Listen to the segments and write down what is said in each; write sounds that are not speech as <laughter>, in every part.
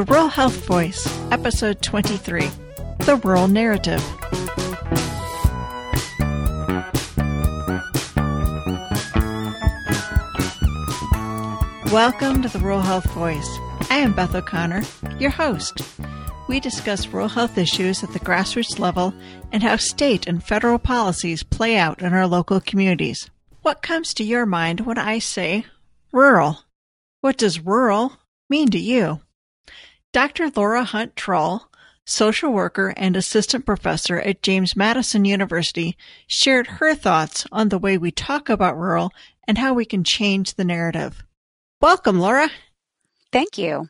The Rural Health Voice, Episode 23 The Rural Narrative. Welcome to the Rural Health Voice. I am Beth O'Connor, your host. We discuss rural health issues at the grassroots level and how state and federal policies play out in our local communities. What comes to your mind when I say rural? What does rural mean to you? Dr. Laura Hunt Trull, social worker and assistant professor at James Madison University, shared her thoughts on the way we talk about rural and how we can change the narrative. Welcome, Laura. Thank you.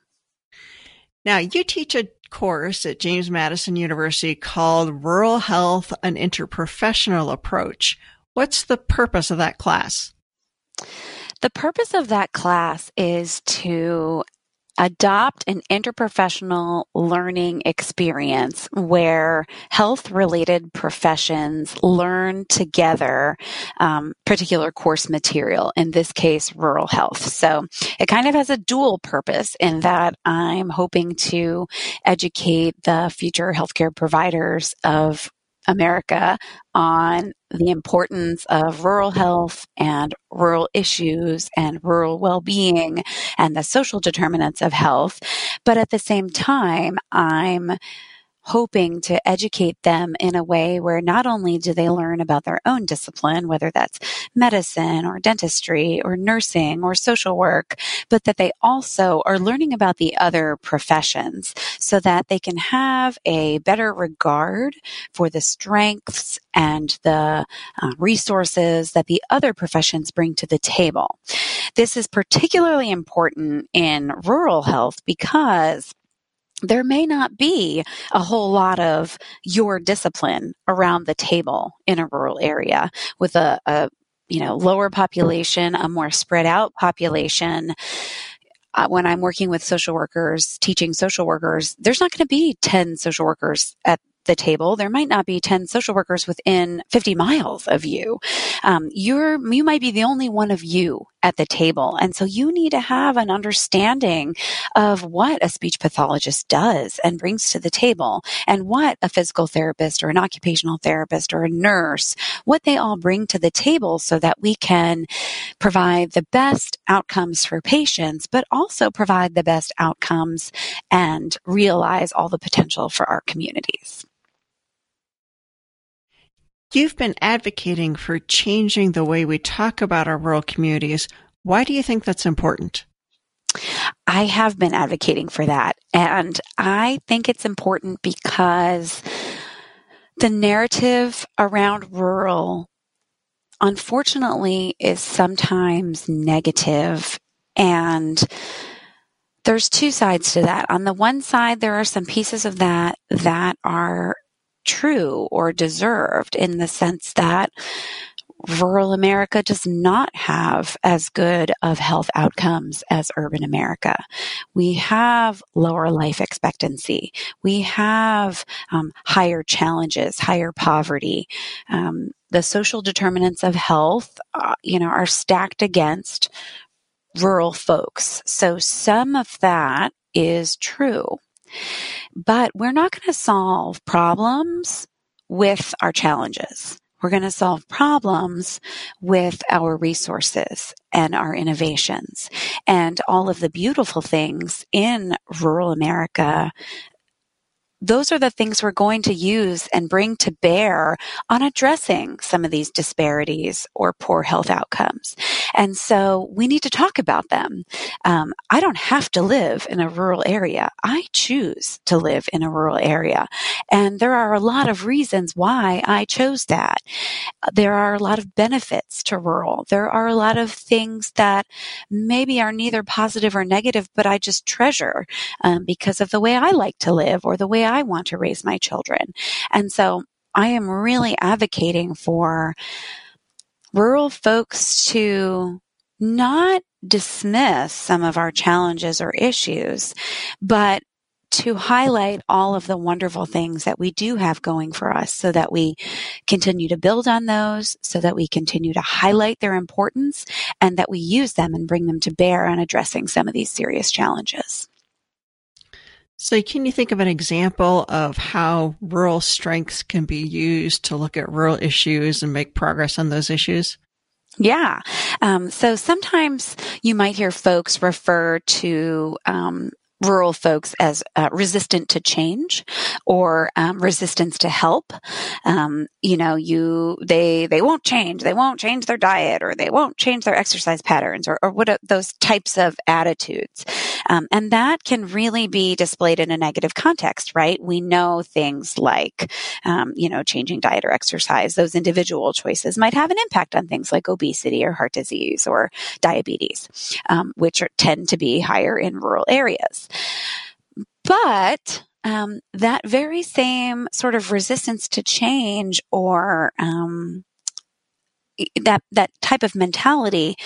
Now, you teach a course at James Madison University called Rural Health An Interprofessional Approach. What's the purpose of that class? The purpose of that class is to adopt an interprofessional learning experience where health related professions learn together um, particular course material, in this case, rural health. So it kind of has a dual purpose in that I'm hoping to educate the future healthcare providers of America on the importance of rural health and rural issues and rural well-being and the social determinants of health. But at the same time, I'm hoping to educate them in a way where not only do they learn about their own discipline, whether that's medicine or dentistry or nursing or social work, but that they also are learning about the other professions so that they can have a better regard for the strengths and the uh, resources that the other professions bring to the table. This is particularly important in rural health because there may not be a whole lot of your discipline around the table in a rural area with a, a you know lower population a more spread out population uh, when i'm working with social workers teaching social workers there's not going to be 10 social workers at the table, there might not be 10 social workers within 50 miles of you. Um, you're, you might be the only one of you at the table. And so you need to have an understanding of what a speech pathologist does and brings to the table and what a physical therapist or an occupational therapist or a nurse, what they all bring to the table so that we can provide the best outcomes for patients, but also provide the best outcomes and realize all the potential for our communities. You've been advocating for changing the way we talk about our rural communities. Why do you think that's important? I have been advocating for that. And I think it's important because the narrative around rural, unfortunately, is sometimes negative and there's two sides to that. On the one side, there are some pieces of that that are true or deserved in the sense that rural America does not have as good of health outcomes as urban America. We have lower life expectancy. We have um, higher challenges, higher poverty. Um, the social determinants of health, uh, you know, are stacked against rural folks. So some of that is true. But we're not going to solve problems with our challenges. We're going to solve problems with our resources and our innovations and all of the beautiful things in rural America those are the things we're going to use and bring to bear on addressing some of these disparities or poor health outcomes. And so we need to talk about them. Um, I don't have to live in a rural area. I choose to live in a rural area. And there are a lot of reasons why I chose that. There are a lot of benefits to rural. There are a lot of things that maybe are neither positive or negative, but I just treasure um, because of the way I like to live or the way I want to raise my children. And so I am really advocating for rural folks to not dismiss some of our challenges or issues, but to highlight all of the wonderful things that we do have going for us so that we continue to build on those, so that we continue to highlight their importance and that we use them and bring them to bear on addressing some of these serious challenges. So, can you think of an example of how rural strengths can be used to look at rural issues and make progress on those issues? Yeah. Um, so sometimes you might hear folks refer to um, rural folks as uh, resistant to change or um, resistance to help. Um, you know, you they they won't change. They won't change their diet, or they won't change their exercise patterns, or, or what those types of attitudes. Um, and that can really be displayed in a negative context, right? We know things like, um, you know, changing diet or exercise. Those individual choices might have an impact on things like obesity or heart disease or diabetes, um, which are, tend to be higher in rural areas. But um, that very same sort of resistance to change or um, that that type of mentality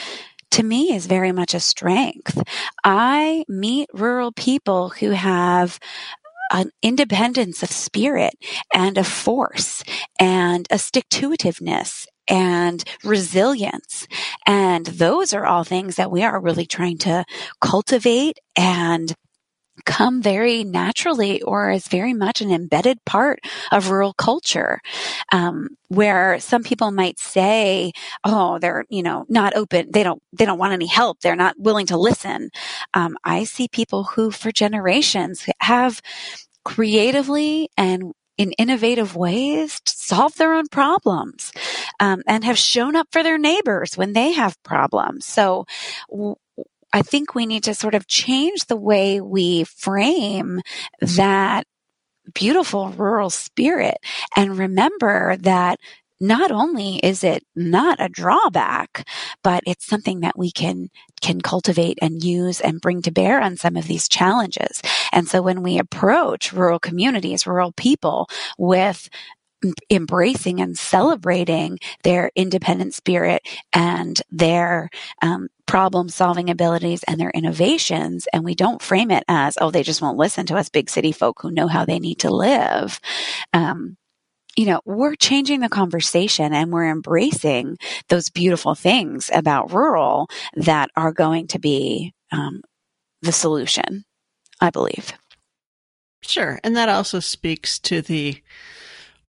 to me is very much a strength. I meet rural people who have an independence of spirit and a force and a stick to itiveness and resilience. And those are all things that we are really trying to cultivate and come very naturally or is very much an embedded part of rural culture. Um, where some people might say oh they're you know not open. They don't they don't want any help. They're not willing to listen. Um, i see people who for generations have creatively and in innovative ways solve their own problems um, and have shown up for their neighbors when they have problems. So I think we need to sort of change the way we frame that beautiful rural spirit and remember that not only is it not a drawback, but it's something that we can can cultivate and use and bring to bear on some of these challenges. And so when we approach rural communities, rural people with embracing and celebrating their independent spirit and their um, problem solving abilities and their innovations. And we don't frame it as, oh, they just won't listen to us big city folk who know how they need to live. Um, you know, we're changing the conversation and we're embracing those beautiful things about rural that are going to be um, the solution, I believe. Sure. And that also speaks to the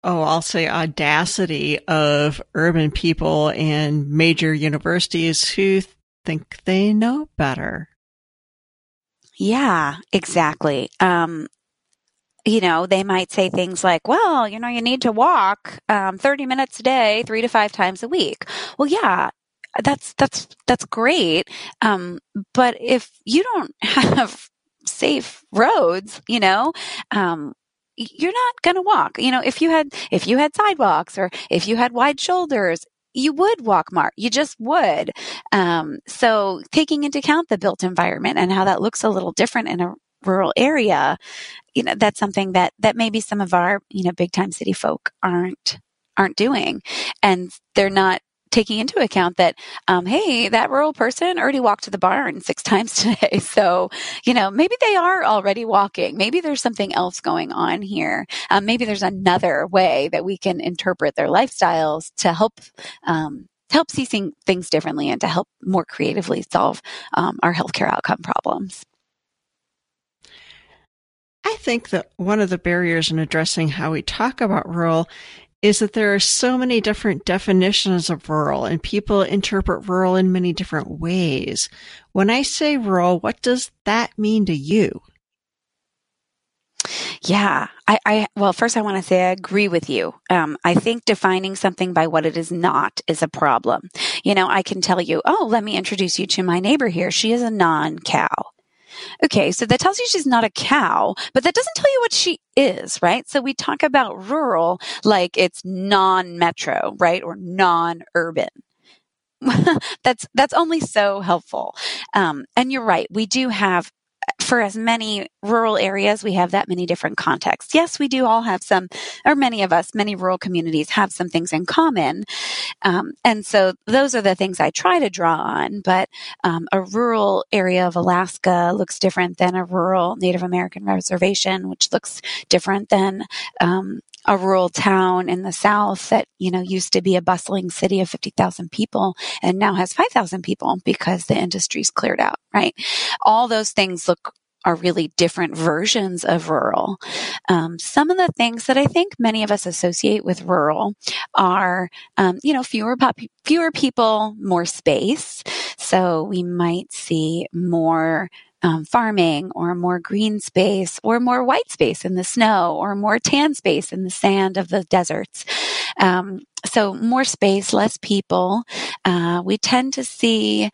oh, I'll say audacity of urban people and major universities who think they know better. Yeah, exactly. Um, you know, they might say things like, well, you know, you need to walk um, 30 minutes a day, three to five times a week. Well, yeah, that's, that's, that's great. Um, but if you don't <laughs> have safe roads, you know, um, you're not going to walk. You know, if you had, if you had sidewalks or if you had wide shoulders, you would walk more. You just would. Um, so taking into account the built environment and how that looks a little different in a rural area, you know, that's something that, that maybe some of our, you know, big time city folk aren't, aren't doing. And they're not taking into account that, um, hey, that rural person already walked to the barn six <laughs> times today. So, you know, maybe they are already walking. Maybe there's something else going on here. Um, maybe there's another way that we can interpret their lifestyles to help, um, help see things differently and to help more creatively solve um, our healthcare outcome problems. I think that one of the barriers in addressing how we talk about rural is that there are so many different definitions of rural and people interpret rural in many different ways. When I say rural, what does that mean to you? Yeah, I, I well, first I want to say I agree with you. Um, I think defining something by what it is not is a problem. You know, I can tell you, oh, let me introduce you to my neighbor here. She is a non-cow. Okay, so that tells you she's not a cow, but that doesn't tell you what she is, right? So we talk about rural like it's non-metro, right? Or non-urban. <laughs> that's that's only so helpful. Um, and you're right. We do have for as many rural areas, we have that many different contexts. Yes, we do all have some, or many of us, many rural communities have some things in common. Um, and so those are the things I try to draw on. But um, a rural area of Alaska looks different than a rural Native American reservation, which looks different than um, a rural town in the South that, you know, used to be a bustling city of 50,000 people and now has 5,000 people because the industry's cleared out, right? All those things look are really different versions of rural. Um, some of the things that I think many of us associate with rural are, um, you know, fewer pop- fewer people, more space. So we might see more um, farming or more green space or more white space in the snow or more tan space in the sand of the deserts. Um, so more space, less people. Uh, we tend to see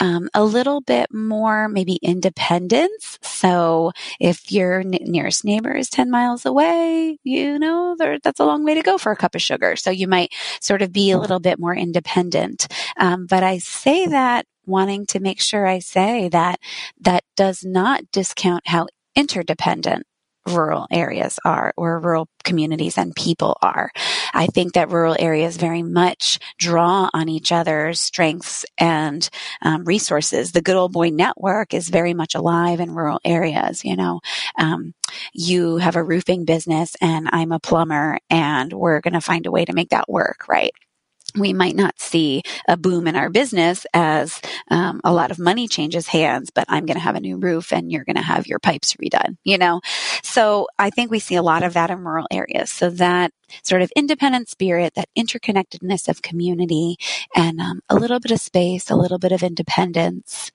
um, a little bit more maybe independence. So if your n- nearest neighbor is 10 miles away, you know, that's a long way to go for a cup of sugar. So you might sort of be a little bit more independent. Um, but I say that wanting to make sure I say that that does not discount how interdependent rural areas are or rural communities and people are. I think that rural areas very much draw on each other's strengths and um, resources. The good old boy network is very much alive in rural areas. You know, um, you have a roofing business and I'm a plumber and we're going to find a way to make that work, right? We might not see a boom in our business as um, a lot of money changes hands, but I'm going to have a new roof and you're going to have your pipes redone, you know? So I think we see a lot of that in rural areas. So that sort of independent spirit, that interconnectedness of community and um, a little bit of space, a little bit of independence.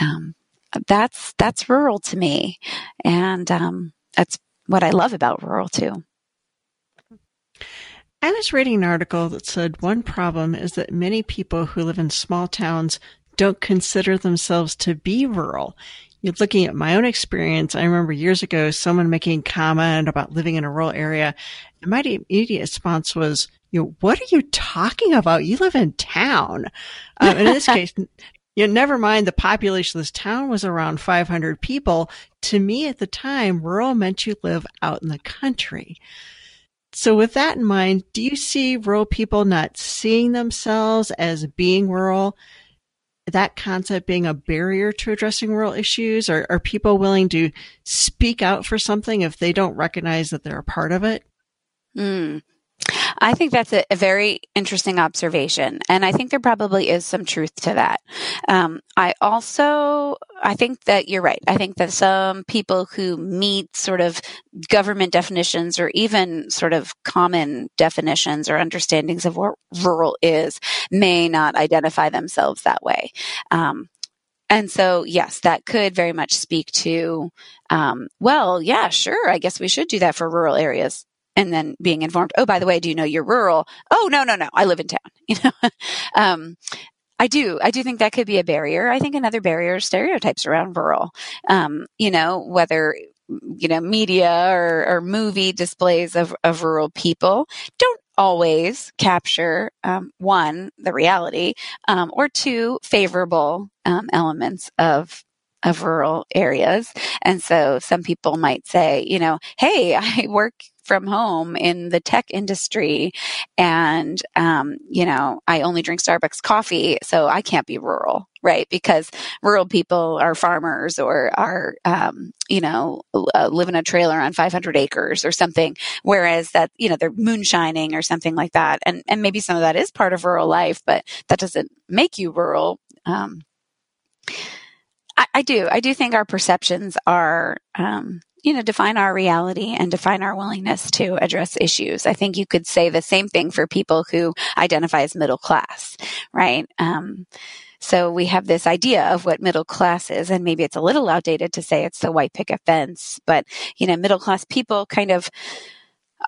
Um, that's, that's rural to me. And um, that's what I love about rural too. I was reading an article that said one problem is that many people who live in small towns don't consider themselves to be rural. You're looking at my own experience. I remember years ago someone making a comment about living in a rural area, and my immediate response was, "You know, what are you talking about? You live in town." Um, in this <laughs> case, you know, never mind the population of this town was around 500 people. To me at the time, rural meant you live out in the country. So with that in mind, do you see rural people not seeing themselves as being rural? That concept being a barrier to addressing rural issues? Or are people willing to speak out for something if they don't recognize that they're a part of it? Mm. I think that's a, a, very interesting observation, and I think there probably is some truth to that. Um, I also I think that you're right. I think that some people who meet sort of government definitions or even sort of common definitions or understandings of what rural is may not identify themselves that way. Um, and so, yes, that could very much speak to, um, well, yeah, sure, I guess we should do that for rural areas and then being informed, oh, by the way, do you know you're rural? Oh, no, no, no, I live in town. <laughs> You know, um, I do. I do think that could be a barrier. I think another barrier is stereotypes around rural. Um, you know, whether you know media or, or movie displays of, of rural people don't always capture um, one the reality um, or two favorable um, elements of of rural areas. And so some people might say, you know, hey, <laughs> I work from home in the tech industry. And um, you know i only drink starbucks coffee so i can't be rural right? Because rural people are farmers or are um, you know uh, live in a trailer on 500 acres or something whereas that you know they're moonshining or something like that. And and maybe some of that is part of rural life but that doesn't make you rural. Um, I, I, do. I do think our perceptions are um, you know, define our reality and define our willingness to address issues. I think you could say the same thing for people who identify as middle class, right? Um, so we have this idea of what middle class is, and maybe it's a little outdated to say it's the white picket fence, but you know, middle class people kind of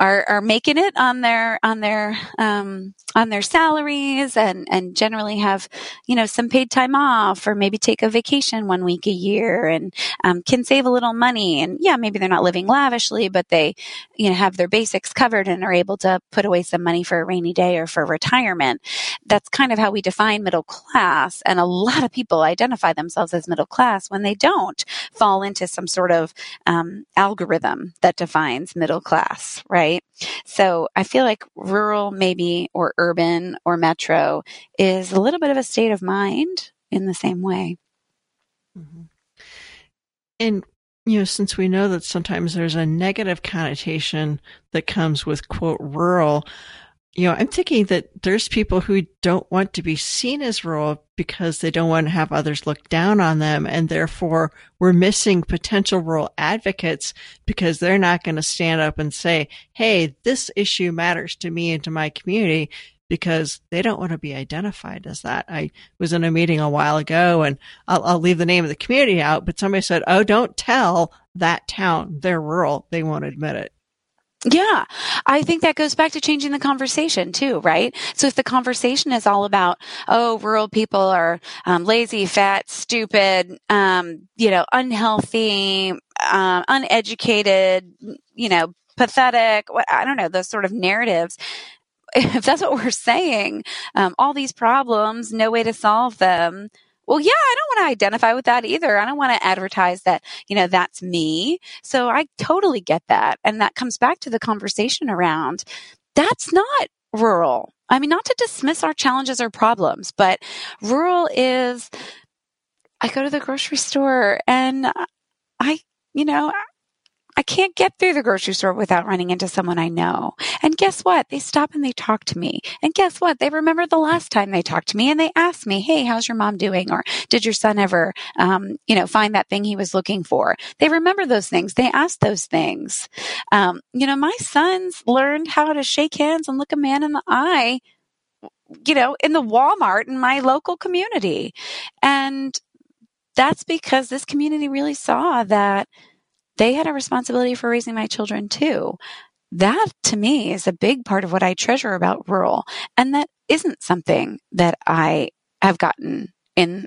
are are making it on their on their um, on their salaries and and generally have you know some paid time off or maybe take a vacation one week a year and um, can save a little money. And yeah maybe they're not living lavishly but they you know have their basics covered and are able to put away some money for a rainy day or for retirement. That's kind of how we define middle class. And a lot of people identify themselves as middle class when they don't fall into some sort of um, algorithm that defines middle class right right? So I feel like rural, maybe, or urban or metro is a little bit of a state of mind in the same way. Mm-hmm. And, you know, since we know that sometimes there's a negative connotation that comes with, quote, rural, you know, I'm thinking that there's people who don't want to be seen as rural because they don't want to have others look down on them. And therefore we're missing potential rural advocates because they're not going to stand up and say, Hey, this issue matters to me and to my community because they don't want to be identified as that. I was in a meeting a while ago and I'll, I'll leave the name of the community out, but somebody said, Oh, don't tell that town they're rural. They won't admit it. Yeah, I think that goes back to changing the conversation too, right? So if the conversation is all about, oh, rural people are um, lazy, fat, stupid, um, you know, unhealthy, uh, uneducated, you know, pathetic, what, I don't know, those sort of narratives. <laughs> If that's what we're saying, um, all these problems, no way to solve them, well, yeah, I don't want to identify with that either. I don't want to advertise that, you know, that's me. So I totally get that. And that comes back to the conversation around that's not rural. I mean, not to dismiss our challenges or problems, but rural is I go to the grocery store and I, you know, I can't get through the grocery store without running into someone I know. And guess what? They stop and they talk to me. And guess what? They remember the last time they talked to me and they ask me, Hey, how's your mom doing? Or did your son ever, um, you know, find that thing he was looking for? They remember those things. They ask those things. Um, you know, my sons learned how to shake hands and look a man in the eye, you know, in the Walmart in my local community. And that's because this community really saw that they had a responsibility for raising my children too. That to me is a big part of what I treasure about rural. And that isn't something that I have gotten in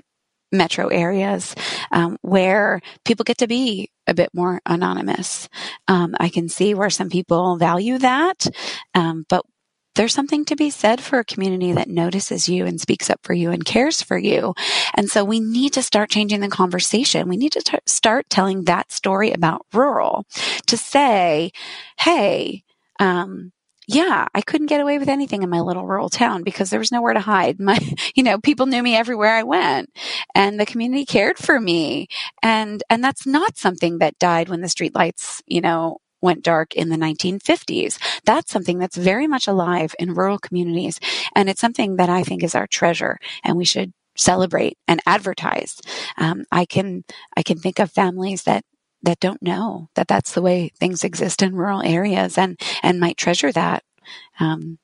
metro areas um, where people get to be a bit more anonymous. Um, I can see where some people value that, um, but there's something to be said for a community that notices you and speaks up for you and cares for you. And so we need to start changing the conversation. We need to t- start telling that story about rural to say, Hey, um, yeah, I couldn't get away with anything in my little rural town because there was nowhere to hide. My, <laughs> you know, people knew me everywhere I went and the community cared for me. And, and that's not something that died when the streetlights, you know, went dark in the 1950s. That's something that's very much alive in rural communities. And it's something that I think is our treasure and we should celebrate and advertise. Um, I can, I can think of families that that don't know that that's the way things exist in rural areas and and might treasure that um,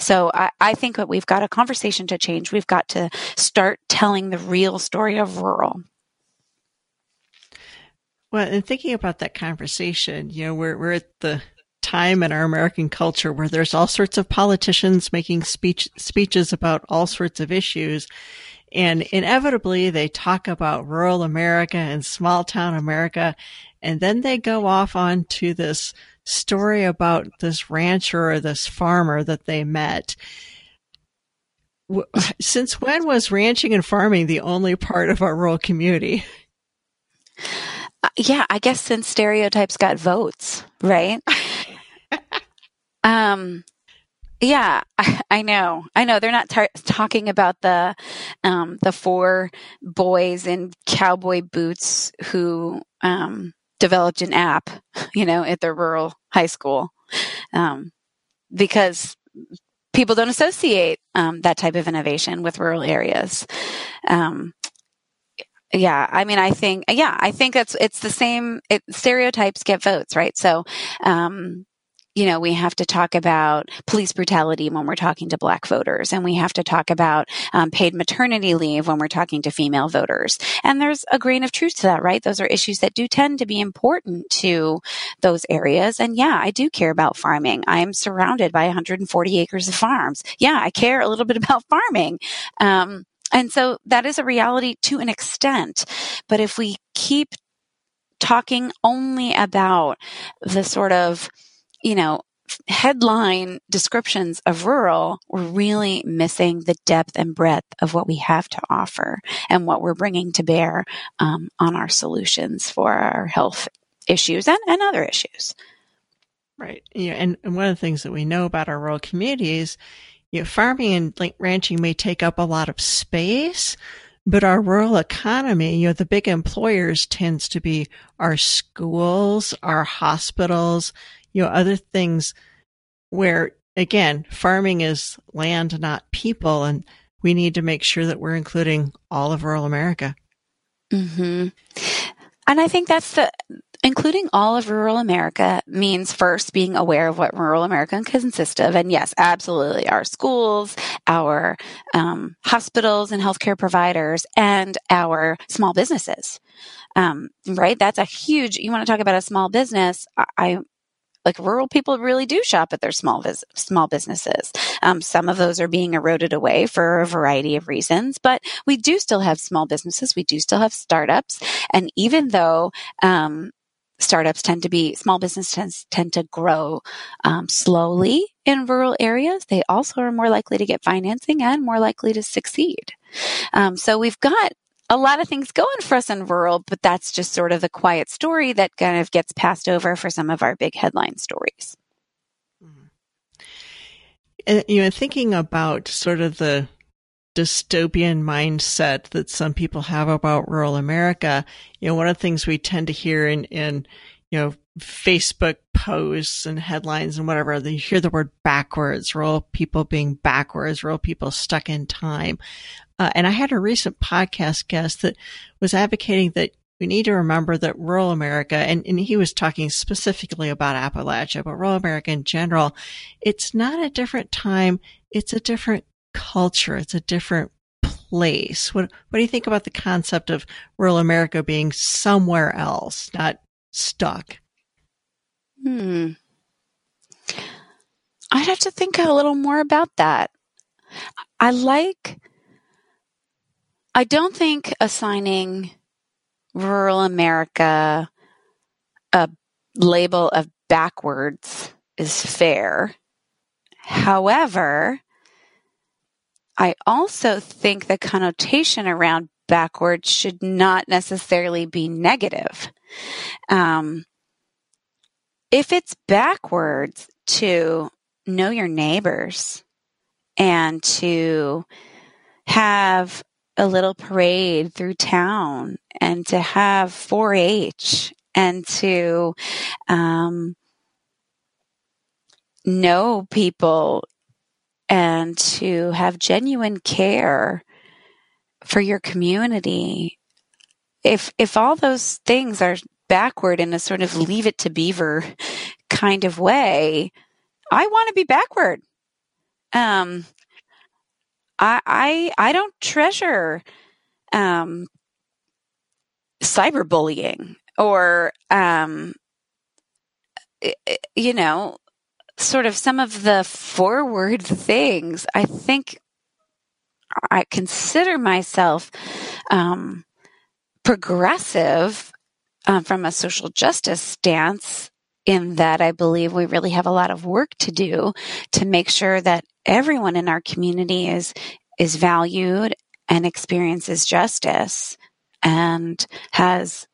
so I, I, think that we've got a conversation to change. We've got to start telling the real story of rural. Well, and thinking about that conversation, you know, we're, we're at the time in our American culture where there's all sorts of politicians making speech, speeches about all sorts of issues. And inevitably they talk about rural America and small town America. And then they go off onto this story about this rancher or this farmer that they met. <sighs> Since when was ranching and farming the only part of our rural community? <laughs> Uh, yeah, I guess since stereotypes got votes, right? <laughs> um, yeah, I, <laughs> I, know. I know they're not tar- talking about the um, the four boys in cowboy boots who um, developed an app, <laughs> you know, at their rural high school, um, because people don't associate um, that type of innovation with rural areas. Um, yeah, I mean, I think, yeah, I think it's it's the same. It, stereotypes get votes, right? So, um, you know, we have to talk about police brutality when we're talking to black voters, and we have to talk about um, paid maternity leave when we're talking to female voters. And there's a grain of truth to that, right? Those are issues that do tend to be important to those areas. And yeah, I do care about farming. I am surrounded by 140 acres of farms. Yeah, I care a little bit <laughs> about farming. Um, and so that is a reality to an extent. But if we keep talking only about the sort of, you know, headline descriptions of rural, we're really missing the depth and breadth of what we have to offer and what we're bringing to bear um, on our solutions for our health issues and, and other issues. Right. Yeah, and, and one of the things that we know about our rural communities you know, farming and ranching may take up a lot of space, but our rural economy, you know, the big employers tends to be our schools, our hospitals, you know, other things where again, farming is land, not people, and we need to make sure that we're including all of rural America. Mm-hmm. And I think that's the including all of rural America means first being aware of what rural America consists of. And yes, absolutely, our schools, our um, hospitals and healthcare providers, and our small businesses. Um, right? That's a huge. You want to talk about a small business? I, like rural people really do shop at their small vis- small businesses. Um, some of those are being eroded away for a variety of reasons, but we do still have small businesses. We do still have startups, and even though um, startups tend to be small business tends tend to grow um, slowly in rural areas, they also are more likely to get financing and more likely to succeed. Um, so we've got a lot of things going for us in rural, but that's just sort of the quiet story that kind of gets passed over for some of our big headline stories. Mm-hmm. And, you know, thinking about sort of the dystopian mindset that some people have about rural America, you know, one of the things we tend to hear in, in you know, Facebook posts and headlines and whatever, you hear the word backwards, rural people being backwards, rural people stuck in time. Uh, and I had a recent podcast guest that was advocating that we need to remember that rural America, and, and he was talking specifically about Appalachia, but rural America in general, it's not a different time. It's a different culture. It's a different place. What, what do you think about the concept of rural America being somewhere else, not stuck? Hmm. I'd have to think a little more about that. I like, I don't think assigning rural America a label of backwards is fair. However, I also think the connotation around backwards should not necessarily be negative. Um, if it's backwards to know your neighbors and to have a little parade through town and to have 4 H and to um, know people and to have genuine care for your community. If, if all those things are backward in a sort of leave it to beaver kind of way, I want to be backward. Um, I, I, I don't treasure, um, cyberbullying or, um, you know, sort of some of the forward things. I think I consider myself um, progressive um, from a social justice stance in that I believe we really have a lot of work to do to make sure that everyone in our community is is valued and experiences justice and has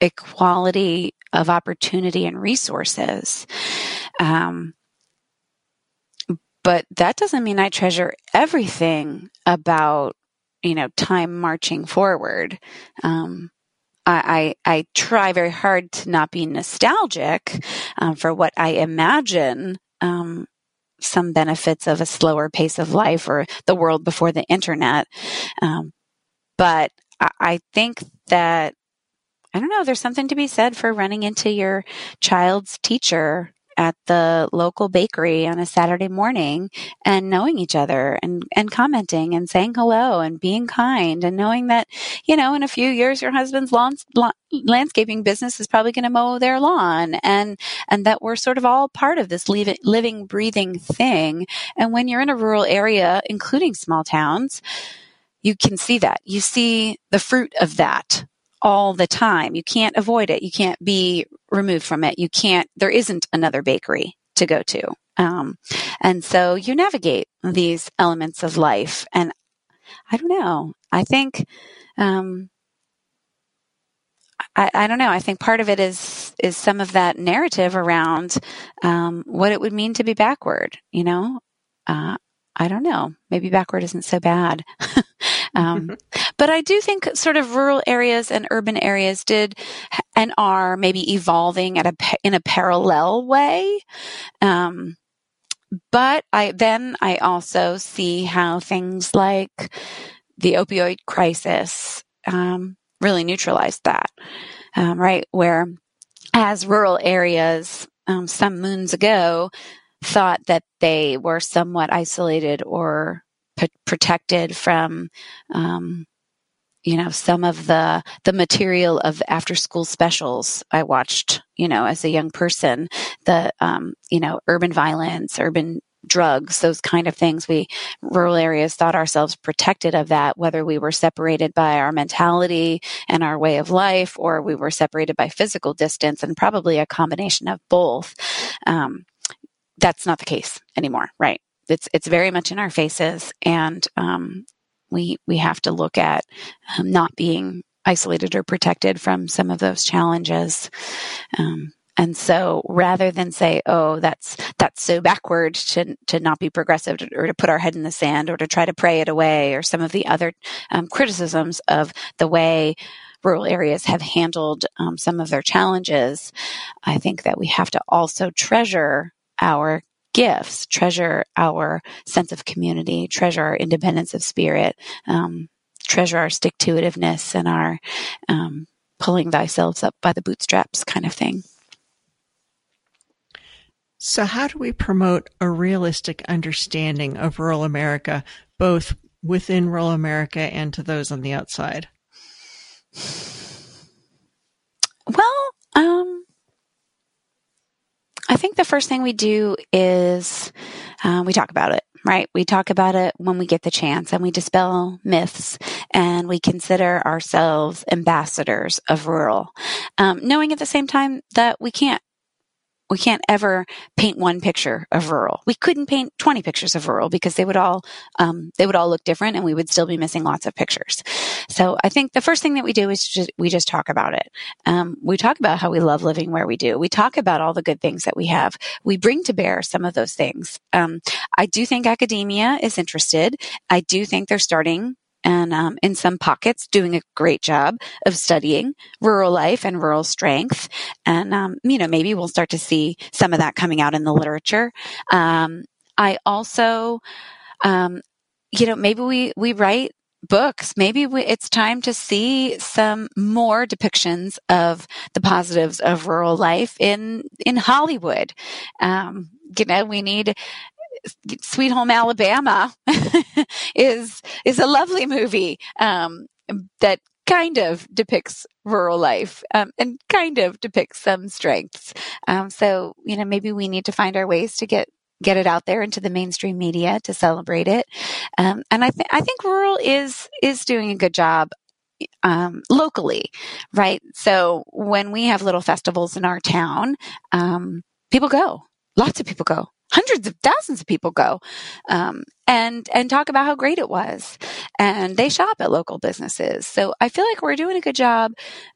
equality of opportunity and resources. Um, but that doesn't mean I treasure everything about, you know, time marching forward. Um, I, I, try very hard to not be nostalgic um, for what I imagine um, some benefits of a slower pace of life or the world before the internet. Um, but I, I think that I don't know, there's something to be said for running into your child's teacher at the local bakery on a Saturday morning and knowing each other and, and commenting and saying hello and being kind and knowing that, you know, in a few years, your husband's lawn, landscaping business is probably going to mow their lawn and, and that we're sort of all part of this living, breathing thing. And when you're in a rural area, including small towns, you can see that. You see the fruit of that all the time. You can't avoid it. You can't be removed from it. You can't, there isn't another bakery to go to. Um, and so you navigate these elements of life. And I don't know. I think, um, I, I, don't know. I think part of it is is some of that narrative around um, what it would mean to be backward. You know, uh, I don't know. Maybe backward isn't so bad. <laughs> um, <laughs> but I do think sort of rural areas and urban areas did and are maybe evolving at a in a parallel way. Um, but I then I also see how things like the opioid crisis um, really neutralized that, um, right? Where as rural areas um, some moons ago thought that they were somewhat isolated or p- protected from um, you know some of the the material of after school specials i watched you know as a young person the um, you know urban violence urban drugs those kind of things. We rural areas thought ourselves protected of that whether we were separated by our mentality and our way of life or we were separated by physical distance and probably a combination of both. Um, that's not the case anymore right it's it's very much in our faces and um, we we have to look at um, not being isolated or protected from some of those challenges. Um, and so rather than say, oh, that's, that's so backward to, to not be progressive or to put our head in the sand or to try to pray it away or some of the other um, criticisms of the way rural areas have handled um, some of their challenges, I think that we have to also treasure our gifts, treasure our sense of community, treasure our independence of spirit, um, treasure our stick to itiveness and our um, pulling thyself up by the bootstraps kind of thing. So, how do we promote a realistic understanding of rural America, both within rural America and to those on the outside? Well, um, I think the first thing we do is uh, we talk about it, right? We talk about it when we get the chance and we dispel myths and we consider ourselves ambassadors of rural, um, knowing at the same time that we can't we can't ever paint one picture of rural. We couldn't paint 20 pictures of rural because they would all, um, they would all look different and we would still be missing lots of pictures. So I think the first thing that we do is just, we just talk about it. Um, we talk about how we love living where we do. We talk about all the good things that we have. We bring to bear some of those things. Um, I do think academia is interested. I do think they're starting and um, in some pockets doing a great job of studying rural life and rural strength. And, um, you know, maybe we'll start to see some of that coming out in the literature. Um, I also, um, you know, maybe we, we write books, maybe we, it's time to see some more depictions of the positives of rural life in in Hollywood. Um, you know, we need Sweet Home Alabama <laughs> is is a lovely movie um, that kind of depicts rural life um, and kind of depicts some strengths. Um, so you know maybe we need to find our ways to get get it out there into the mainstream media to celebrate it. Um, and I think I think rural is is doing a good job um, locally, right? So when we have little festivals in our town, um, people go. Lots of people go hundreds of thousands of people go um, and and talk about how great it was. And they shop at local businesses. So i feel like we're doing a good job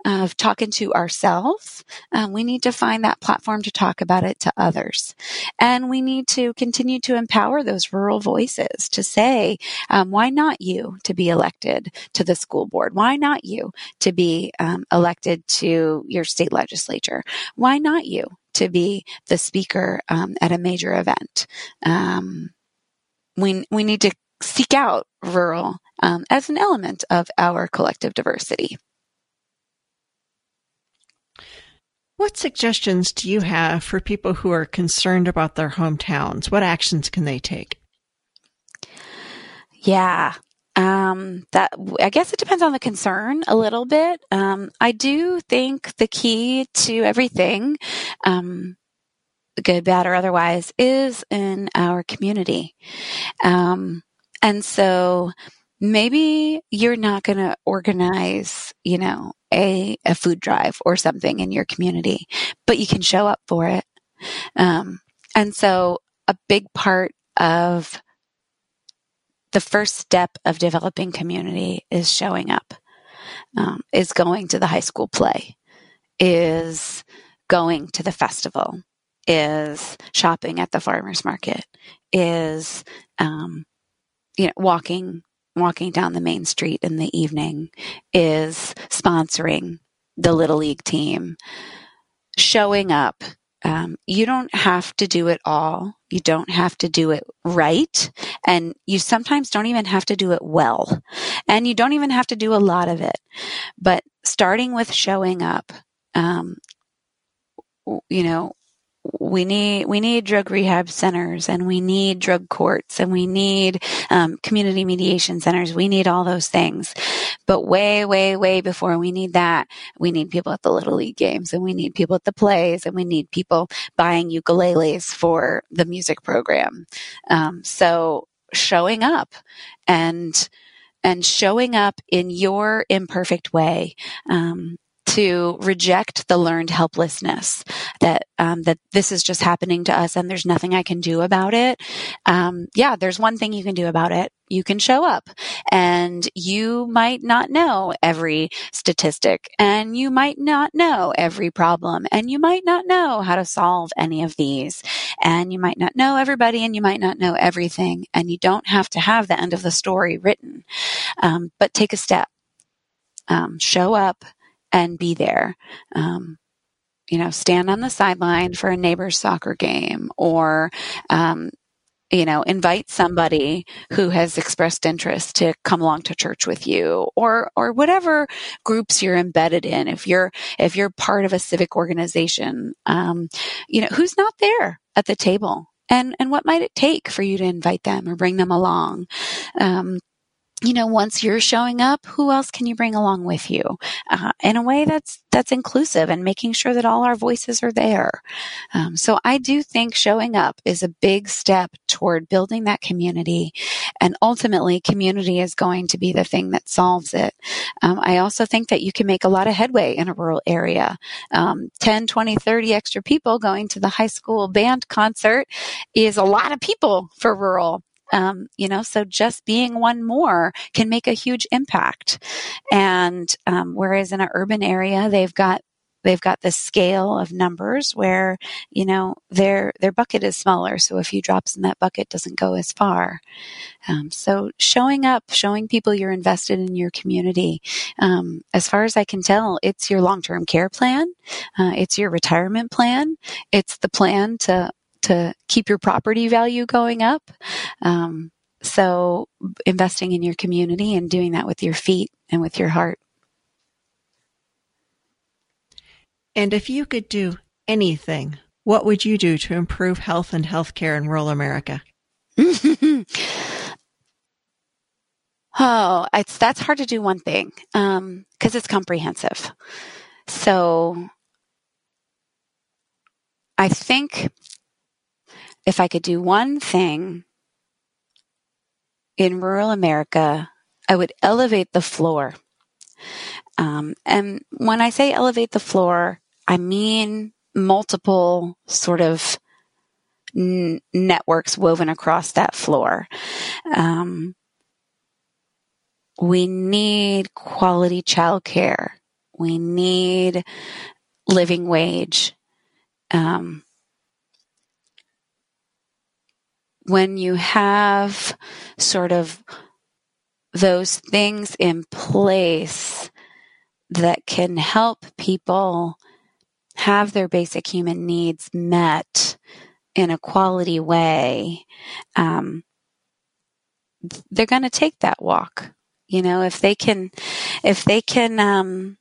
of talking to ourselves. Um, we need to find that platform to talk about it to others. And we need to continue to empower those rural voices to say um, why not you to be elected to the school board? Why not you to be um, elected to your state legislature? Why not you to be the speaker um, at a major event. Um, we we need to seek out rural um, as an element of our collective diversity. What suggestions do you have for people who are concerned about their hometowns? What actions can they take? Yeah, um, that I guess it depends on the concern a little bit. Um, I do think the key to everything, um, good, bad, or otherwise, is in our community. Um, and so maybe you're not going to organize, you know, a, a food drive or something in your community, but you can show up for it. Um, and so a big part of the first step of developing community is showing up, um, is going to the high school play, is going to the festival, is shopping at the farmers market, is um, you know walking walking down the main street in the evening, is sponsoring the little league team, showing up. Um, you don't have to do it all You don't have to do it right. And you sometimes don't even have to do it well. And you don't even have to do a lot of it. But starting with showing up, um, you know, we need we need drug rehab centers and we need drug courts and we need um, community mediation centers. We need all those things. But way way way before we need that we need people at the little league games and we need people at the plays and we need people buying ukuleles for the music program. Um, so showing up and and showing up in your imperfect way um, to reject the learned helplessness that um, that this is just happening to us and there's nothing I can do about it. Um, yeah, there's one thing you can do about it. You can show up, and you might not know every statistic, and you might not know every problem, and you might not know how to solve any of these, and you might not know everybody, and you might not know everything, and you don't have to have the end of the story written, um, but take a step. Um, show up and be there. Um, you know, stand on the sideline for a neighbor's soccer game or, um, you know, invite somebody who has expressed interest to come along to church with you or, or whatever groups you're embedded in. If you're, if you're part of a civic organization, um, you know, who's not there at the table? And, and what might it take for you to invite them or bring them along? Um, you know, once you're showing up, who else can you bring along with you uh, in a way that's that's inclusive and making sure that all our voices are there. Um, so I do think showing up is a big step toward building that community, and ultimately, community is going to be the thing that solves it. Um, I also think that you can make a lot of headway in a rural area. Um, 10, 20, 30 extra people going to the high school band concert is a lot of people for rural. Um, you know, so just being one more can make a huge impact. And um, whereas in an urban area, they've got they've got the scale of numbers where you know their their bucket is smaller so a few drops in that bucket doesn't go as far um, so showing up showing people you're invested in your community um, as far as i can tell it's your long-term care plan uh, it's your retirement plan it's the plan to to keep your property value going up. Um, so investing in your community and doing that with your feet and with your heart. And if you could do anything, what would you do to improve health and healthcare in rural America? <laughs> oh, it's that's hard to do one thing because um, it's comprehensive. So I think if I could do one thing in rural America, I would elevate the floor. Um, and when I say elevate the floor, I mean multiple sort of n- networks woven across that floor. Um, we need quality childcare. We need living wage. Um, when you have sort of those things in place that can help people have their basic human needs met in a quality way, um, they're going to take that walk. You know, if they can, if they can, um,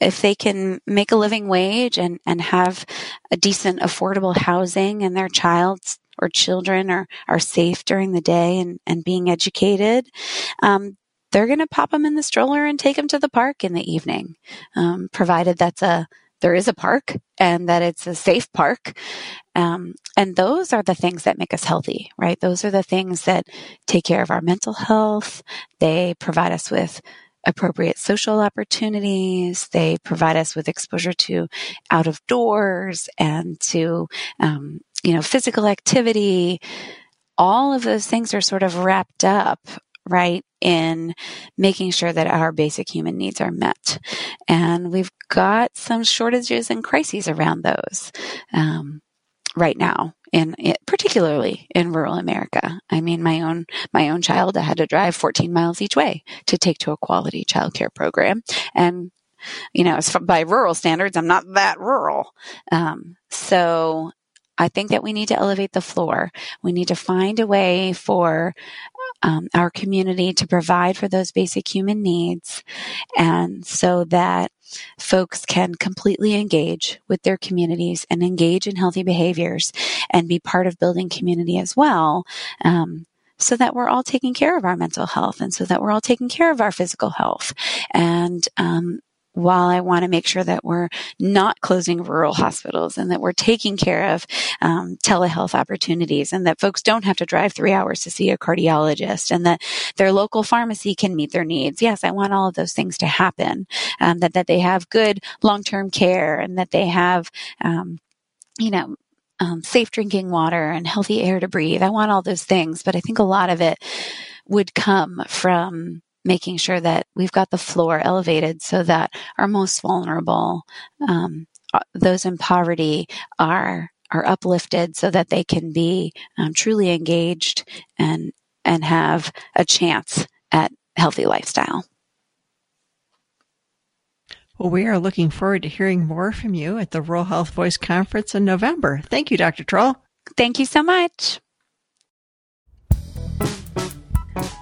if they can make a living wage and, and have a decent, affordable housing and their child's or children are, are safe during the day and, and being educated, um, they're going to pop them in the stroller and take them to the park in the evening, um, provided that's a there is a park and that it's a safe park. Um, and those are the things that make us healthy, right? Those are the things that take care of our mental health. They provide us with appropriate social opportunities. They provide us with exposure to out of doors and to um, you know, physical activity, all of those things are sort of wrapped up right in making sure that our basic human needs are met. And we've got some shortages and crises around those um, right now in particularly in rural america. I mean my own my own child i had to drive 14 miles each way to take to a quality childcare program. And you know by rural standards i'm not that rural. Um, so I think that we need to elevate the floor. We need to find a way for um, our community to provide for those basic human needs and so that folks can completely engage with their communities and engage in healthy behaviors and be part of building community as well. Um, so that we're all taking care of our mental health and so that we're all taking care of our physical health. And um, while I want to make sure that we're not closing rural hospitals and that we're taking care of um, telehealth opportunities and that folks don't have to drive three hours to see a cardiologist and that their local pharmacy can meet their needs. Yes, I want all of those things to happen, um, that, that they have good long-term care and that they have, um, you know, um, safe drinking water and healthy air to breathe. I want all those things, but I think a lot of it would come from making sure that we've got the floor elevated so that our most vulnerable, um, uh, those in poverty, are are uplifted so that they can be um, truly engaged and and have a chance at healthy lifestyle. Well, we are looking forward to hearing more from you at the Rural Health Voice Conference in November. Thank you, Dr. Trull. Thank you so much.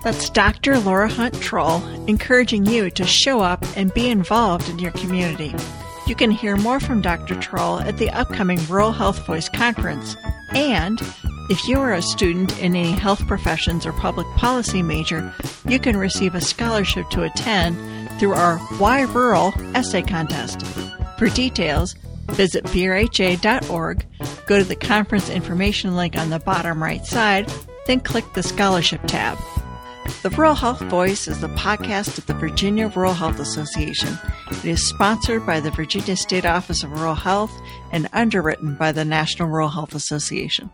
That's Dr. Laura Hunt Trull encouraging you to show up and be involved in your community. You can hear more from Dr. Trull at the upcoming Rural Health Voice Conference. And if you are a student in any health professions or public policy major, you can receive a scholarship to attend through our Why Rural essay contest. For details, visit vrha.org, go to the conference information link on the bottom right side, then click the scholarship tab. The Rural Health Voice is the podcast of the Virginia Rural Health Association. It is sponsored by the Virginia State Office of Rural Health and underwritten by the National Rural Health Association.